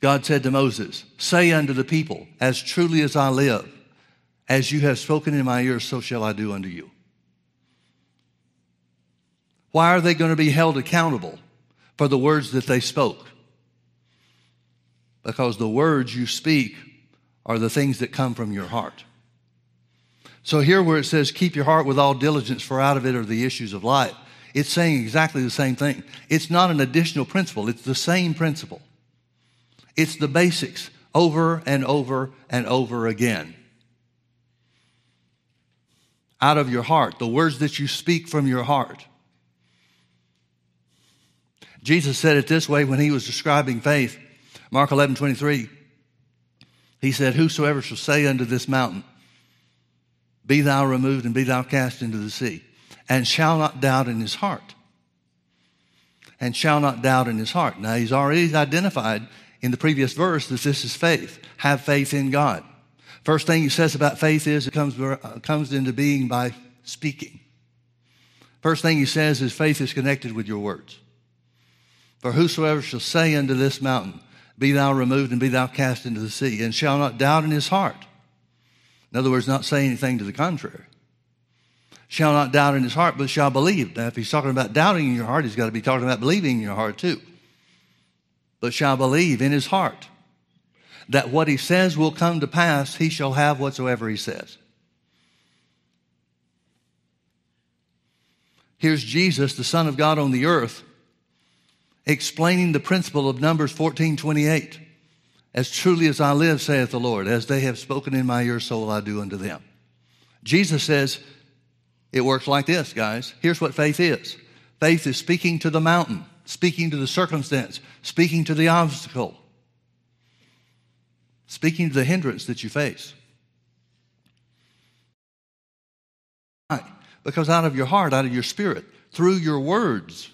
Speaker 1: God said to Moses, Say unto the people, As truly as I live, as you have spoken in my ears, so shall I do unto you. Why are they going to be held accountable for the words that they spoke? Because the words you speak are the things that come from your heart. So here where it says, keep your heart with all diligence, for out of it are the issues of life, it's saying exactly the same thing. It's not an additional principle, it's the same principle. It's the basics over and over and over again. Out of your heart, the words that you speak from your heart. Jesus said it this way when he was describing faith. Mark 11, 23. He said, Whosoever shall say unto this mountain, be thou removed and be thou cast into the sea, and shall not doubt in his heart. And shall not doubt in his heart. Now, he's already identified in the previous verse that this is faith. Have faith in God. First thing he says about faith is it comes, uh, comes into being by speaking. First thing he says is faith is connected with your words. For whosoever shall say unto this mountain, Be thou removed and be thou cast into the sea, and shall not doubt in his heart, in other words, not say anything to the contrary. Shall not doubt in his heart, but shall believe. Now, if he's talking about doubting in your heart, he's got to be talking about believing in your heart too. But shall believe in his heart that what he says will come to pass, he shall have whatsoever he says. Here's Jesus, the Son of God on the earth, explaining the principle of Numbers 14 28. As truly as I live, saith the Lord, as they have spoken in my ear, so will I do unto them. Jesus says it works like this, guys. Here's what faith is faith is speaking to the mountain, speaking to the circumstance, speaking to the obstacle, speaking to the hindrance that you face. Why? Because out of your heart, out of your spirit, through your words,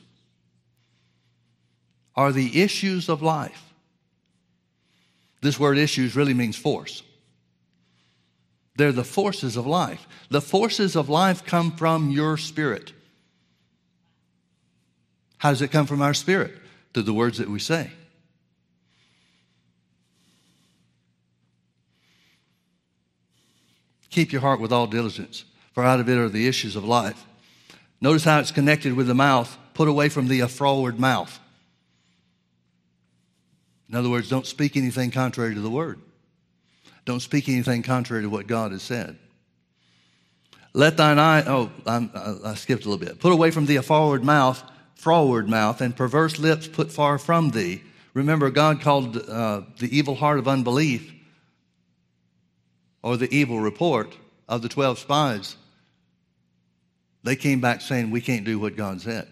Speaker 1: are the issues of life. This word issues really means force. They're the forces of life. The forces of life come from your spirit. How does it come from our spirit? Through the words that we say. Keep your heart with all diligence, for out of it are the issues of life. Notice how it's connected with the mouth. Put away from thee a froward mouth. In other words, don't speak anything contrary to the word. Don't speak anything contrary to what God has said. Let thine eye, oh, I'm, i skipped a little bit. Put away from thee a forward mouth, froward mouth, and perverse lips put far from thee. Remember, God called uh, the evil heart of unbelief or the evil report of the 12 spies. They came back saying, We can't do what God said.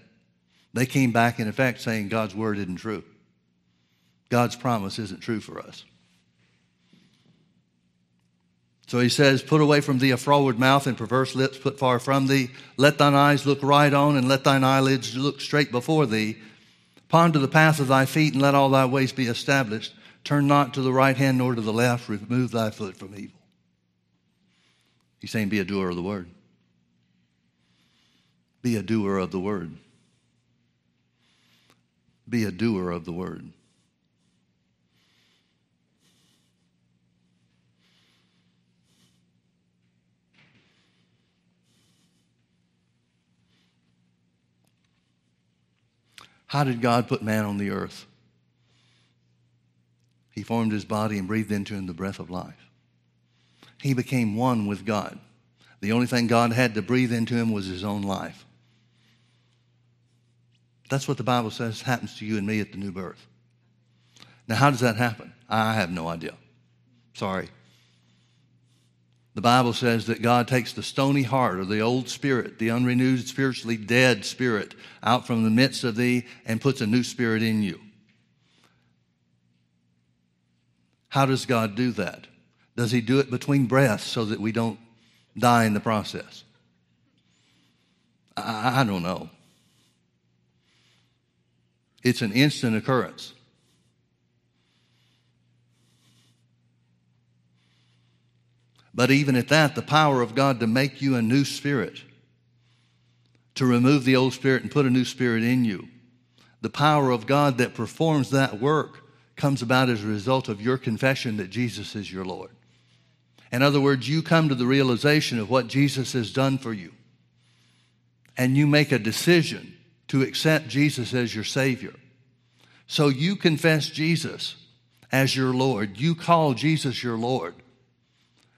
Speaker 1: They came back, in effect, saying God's word isn't true. God's promise isn't true for us. So he says, Put away from thee a froward mouth and perverse lips put far from thee. Let thine eyes look right on and let thine eyelids look straight before thee. Ponder the path of thy feet and let all thy ways be established. Turn not to the right hand nor to the left. Remove thy foot from evil. He's saying, Be a doer of the word. Be a doer of the word. Be a doer of the word. How did God put man on the earth? He formed his body and breathed into him the breath of life. He became one with God. The only thing God had to breathe into him was his own life. That's what the Bible says happens to you and me at the new birth. Now, how does that happen? I have no idea. Sorry. The Bible says that God takes the stony heart or the old spirit, the unrenewed, spiritually dead spirit, out from the midst of thee and puts a new spirit in you. How does God do that? Does He do it between breaths so that we don't die in the process? I, I don't know. It's an instant occurrence. But even at that, the power of God to make you a new spirit, to remove the old spirit and put a new spirit in you, the power of God that performs that work comes about as a result of your confession that Jesus is your Lord. In other words, you come to the realization of what Jesus has done for you, and you make a decision to accept Jesus as your Savior. So you confess Jesus as your Lord. You call Jesus your Lord.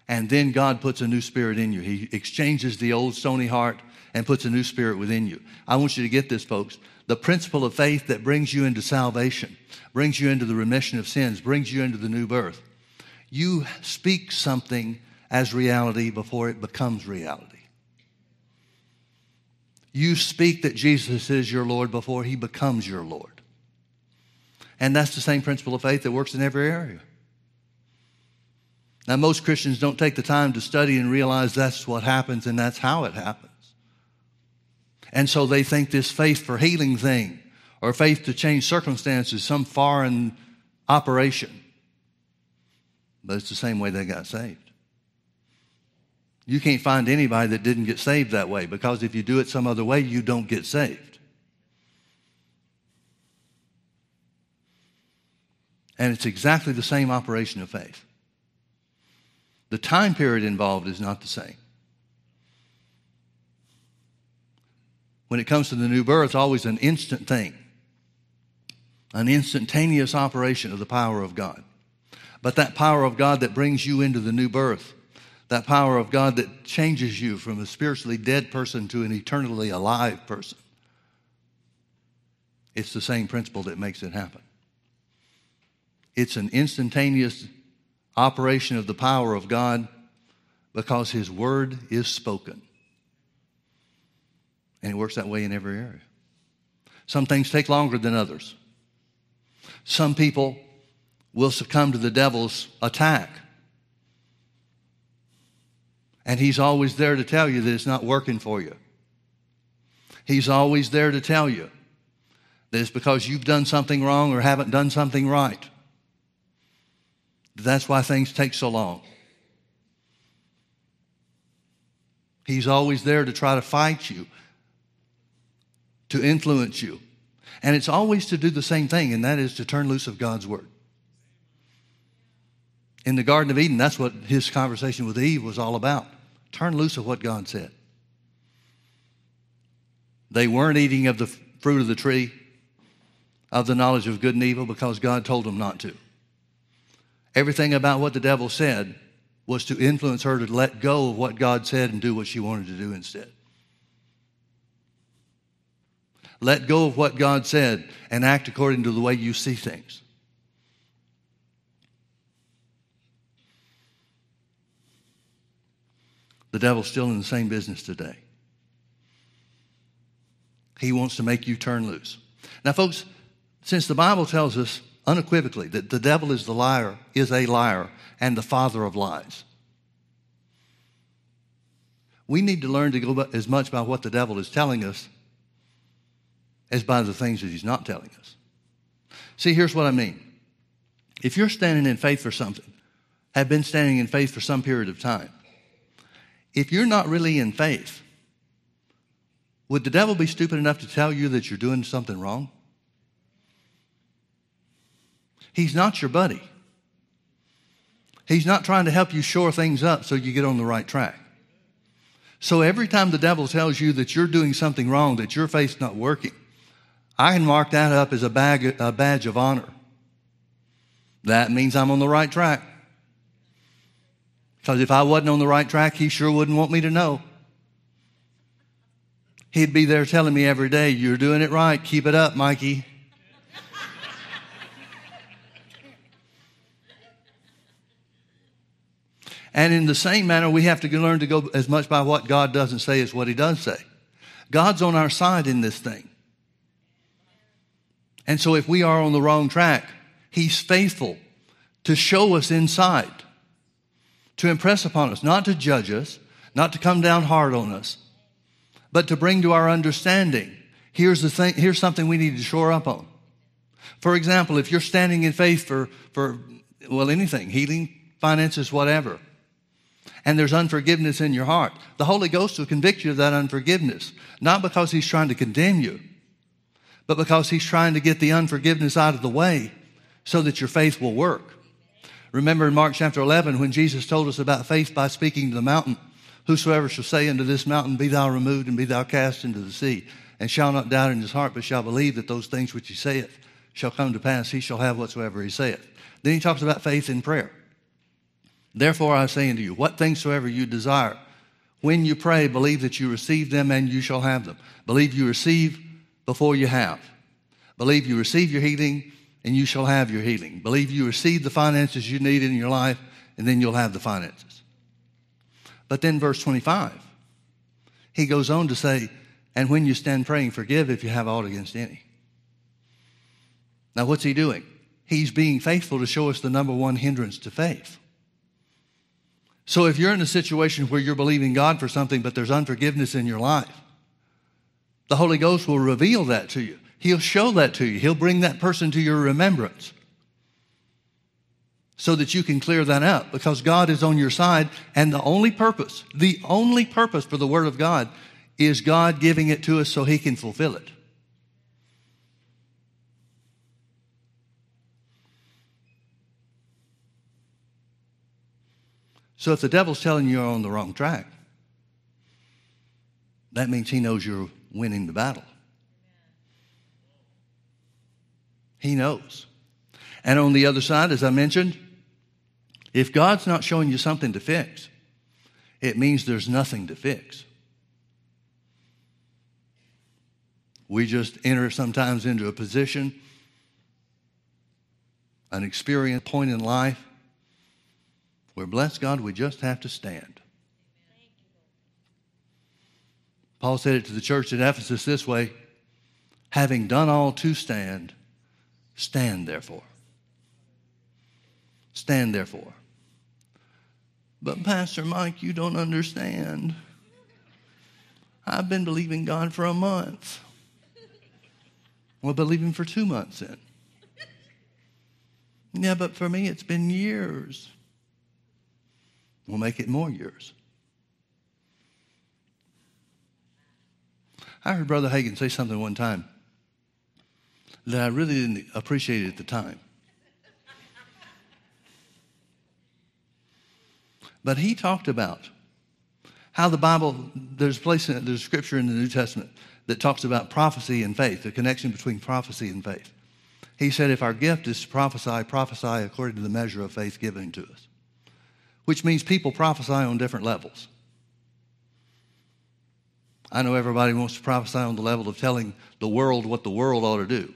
Speaker 1: And then God puts a new spirit in you. He exchanges the old stony heart and puts a new spirit within you. I want you to get this, folks. The principle of faith that brings you into salvation, brings you into the remission of sins, brings you into the new birth. You speak something as reality before it becomes reality. You speak that Jesus is your Lord before he becomes your Lord. And that's the same principle of faith that works in every area. Now, most Christians don't take the time to study and realize that's what happens and that's how it happens. And so they think this faith for healing thing or faith to change circumstances some foreign operation. But it's the same way they got saved. You can't find anybody that didn't get saved that way because if you do it some other way, you don't get saved. And it's exactly the same operation of faith. The time period involved is not the same. When it comes to the new birth, it's always an instant thing, an instantaneous operation of the power of God. But that power of God that brings you into the new birth, that power of God that changes you from a spiritually dead person to an eternally alive person, it's the same principle that makes it happen. It's an instantaneous operation of the power of God because His Word is spoken. And it works that way in every area. Some things take longer than others. Some people will succumb to the devil's attack. And he's always there to tell you that it's not working for you. He's always there to tell you that it's because you've done something wrong or haven't done something right. That's why things take so long. He's always there to try to fight you, to influence you. And it's always to do the same thing, and that is to turn loose of God's word. In the Garden of Eden, that's what his conversation with Eve was all about. Turn loose of what God said. They weren't eating of the fruit of the tree of the knowledge of good and evil because God told them not to. Everything about what the devil said was to influence her to let go of what God said and do what she wanted to do instead. Let go of what God said and act according to the way you see things. The devil's still in the same business today. He wants to make you turn loose. Now, folks, since the Bible tells us unequivocally that the devil is the liar, is a liar, and the father of lies. We need to learn to go as much by what the devil is telling us as by the things that he's not telling us. See, here's what I mean. If you're standing in faith for something, have been standing in faith for some period of time, if you're not really in faith, would the devil be stupid enough to tell you that you're doing something wrong? He's not your buddy. He's not trying to help you shore things up so you get on the right track. So every time the devil tells you that you're doing something wrong, that your faith's not working, I can mark that up as a, bag, a badge of honor. That means I'm on the right track. Because if I wasn't on the right track, he sure wouldn't want me to know. He'd be there telling me every day, You're doing it right. Keep it up, Mikey. And in the same manner, we have to learn to go as much by what God doesn't say as what He does say. God's on our side in this thing. And so if we are on the wrong track, He's faithful to show us inside, to impress upon us, not to judge us, not to come down hard on us, but to bring to our understanding. Here's the thing, here's something we need to shore up on. For example, if you're standing in faith for, for well, anything, healing, finances, whatever, and there's unforgiveness in your heart, the Holy Ghost will convict you of that unforgiveness, not because He's trying to condemn you, but because He's trying to get the unforgiveness out of the way so that your faith will work. Remember in Mark chapter 11 when Jesus told us about faith by speaking to the mountain, Whosoever shall say unto this mountain, Be thou removed and be thou cast into the sea, and shall not doubt in his heart, but shall believe that those things which he saith shall come to pass, he shall have whatsoever he saith. Then he talks about faith in prayer. Therefore I say unto you, what things soever you desire, when you pray, believe that you receive them and you shall have them. Believe you receive before you have. Believe you receive your healing and you shall have your healing. Believe you receive the finances you need in your life and then you'll have the finances. But then, verse 25, he goes on to say, And when you stand praying, forgive if you have aught against any. Now, what's he doing? He's being faithful to show us the number one hindrance to faith. So, if you're in a situation where you're believing God for something, but there's unforgiveness in your life, the Holy Ghost will reveal that to you. He'll show that to you. He'll bring that person to your remembrance so that you can clear that up because God is on your side. And the only purpose, the only purpose for the Word of God is God giving it to us so He can fulfill it. So if the devil's telling you you're on the wrong track, that means he knows you're winning the battle. He knows. And on the other side, as I mentioned, if God's not showing you something to fix, it means there's nothing to fix. We just enter sometimes into a position, an experience point in life where, blessed, God, we just have to stand. Paul said it to the church at Ephesus this way having done all to stand, stand therefore. Stand therefore. But, Pastor Mike, you don't understand. I've been believing God for a month. Well, believing for two months then. Yeah, but for me, it's been years. We'll make it more yours. I heard Brother Hagin say something one time that I really didn't appreciate at the time. But he talked about how the Bible, there's a place, in, there's scripture in the New Testament that talks about prophecy and faith, the connection between prophecy and faith. He said, if our gift is to prophesy, prophesy according to the measure of faith given to us, which means people prophesy on different levels. I know everybody wants to prophesy on the level of telling the world what the world ought to do.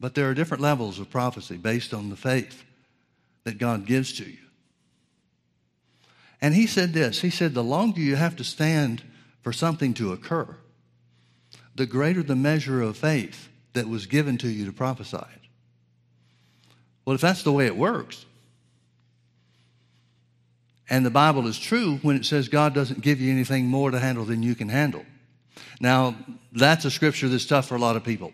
Speaker 1: But there are different levels of prophecy based on the faith that God gives to you. And he said this He said, the longer you have to stand for something to occur, the greater the measure of faith that was given to you to prophesy it. Well, if that's the way it works, and the Bible is true when it says God doesn't give you anything more to handle than you can handle. Now, that's a scripture that's tough for a lot of people.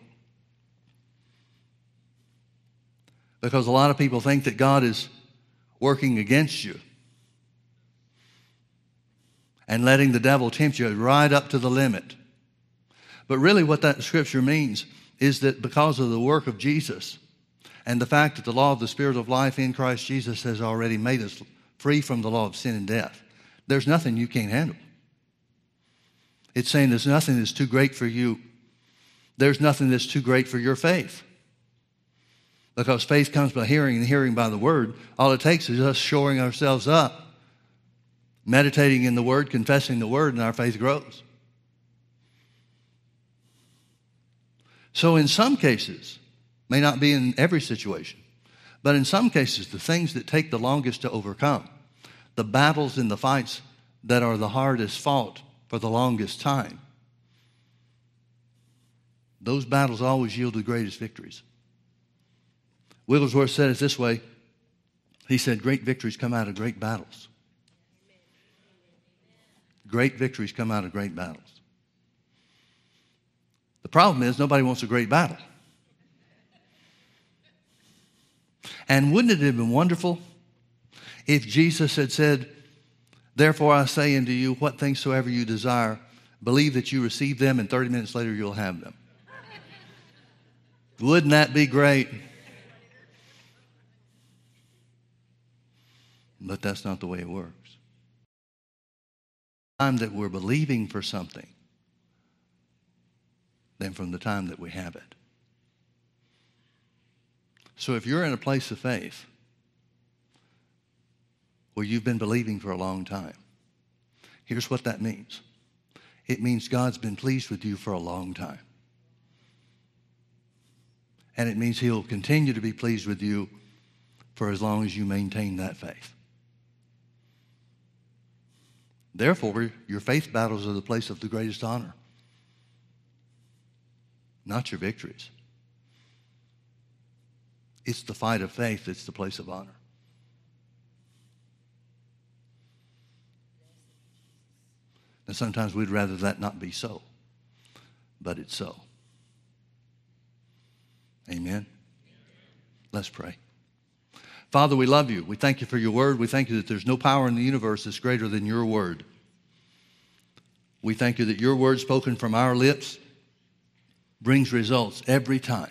Speaker 1: Because a lot of people think that God is working against you and letting the devil tempt you right up to the limit. But really, what that scripture means is that because of the work of Jesus and the fact that the law of the Spirit of life in Christ Jesus has already made us free from the law of sin and death, there's nothing you can't handle. It's saying there's nothing that's too great for you. There's nothing that's too great for your faith. Because faith comes by hearing and hearing by the word. All it takes is us shoring ourselves up, meditating in the word, confessing the word, and our faith grows. So, in some cases, may not be in every situation, but in some cases, the things that take the longest to overcome, the battles and the fights that are the hardest fought for the longest time, those battles always yield the greatest victories. Wigglesworth said it this way He said, Great victories come out of great battles. Great victories come out of great battles. The problem is, nobody wants a great battle. And wouldn't it have been wonderful if Jesus had said, Therefore I say unto you, what things soever you desire, believe that you receive them, and 30 minutes later you'll have them. Wouldn't that be great? But that's not the way it works. Time that we're believing for something than from the time that we have it. So if you're in a place of faith where you've been believing for a long time, here's what that means it means God's been pleased with you for a long time. And it means He'll continue to be pleased with you for as long as you maintain that faith. Therefore, your faith battles are the place of the greatest honor not your victories. It's the fight of faith that's the place of honor. And sometimes we'd rather that not be so, but it's so. Amen. Let's pray. Father, we love you. We thank you for your word. We thank you that there's no power in the universe that's greater than your word. We thank you that your word spoken from our lips brings results every time.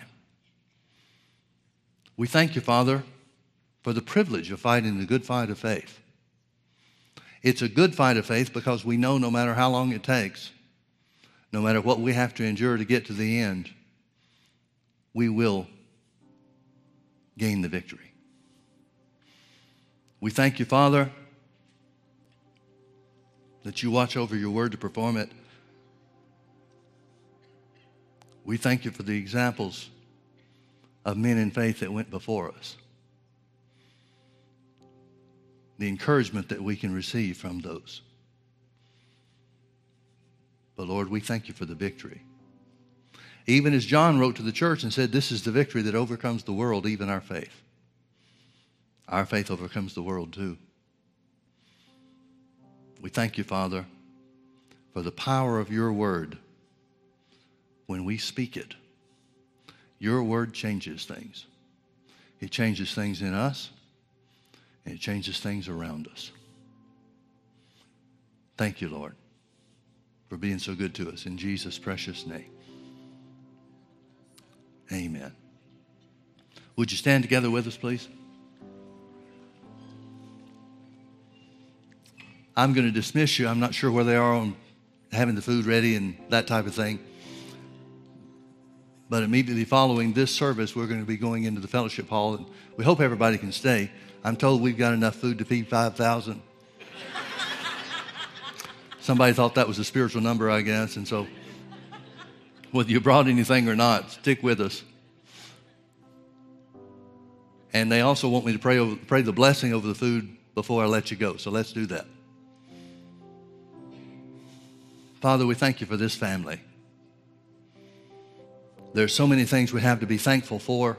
Speaker 1: We thank you, Father, for the privilege of fighting the good fight of faith. It's a good fight of faith because we know no matter how long it takes, no matter what we have to endure to get to the end, we will gain the victory. We thank you, Father, that you watch over your word to perform it. We thank you for the examples of men in faith that went before us. The encouragement that we can receive from those. But Lord, we thank you for the victory. Even as John wrote to the church and said, This is the victory that overcomes the world, even our faith. Our faith overcomes the world too. We thank you, Father, for the power of your word when we speak it. Your word changes things. It changes things in us, and it changes things around us. Thank you, Lord, for being so good to us. In Jesus' precious name. Amen. Would you stand together with us, please? I'm going to dismiss you. I'm not sure where they are on having the food ready and that type of thing. But immediately following this service, we're going to be going into the fellowship hall, and we hope everybody can stay. I'm told we've got enough food to feed 5,000. Somebody thought that was a spiritual number, I guess, and so whether you brought anything or not, stick with us. And they also want me to pray, over, pray the blessing over the food before I let you go. So let's do that. Father, we thank you for this family. There's so many things we have to be thankful for.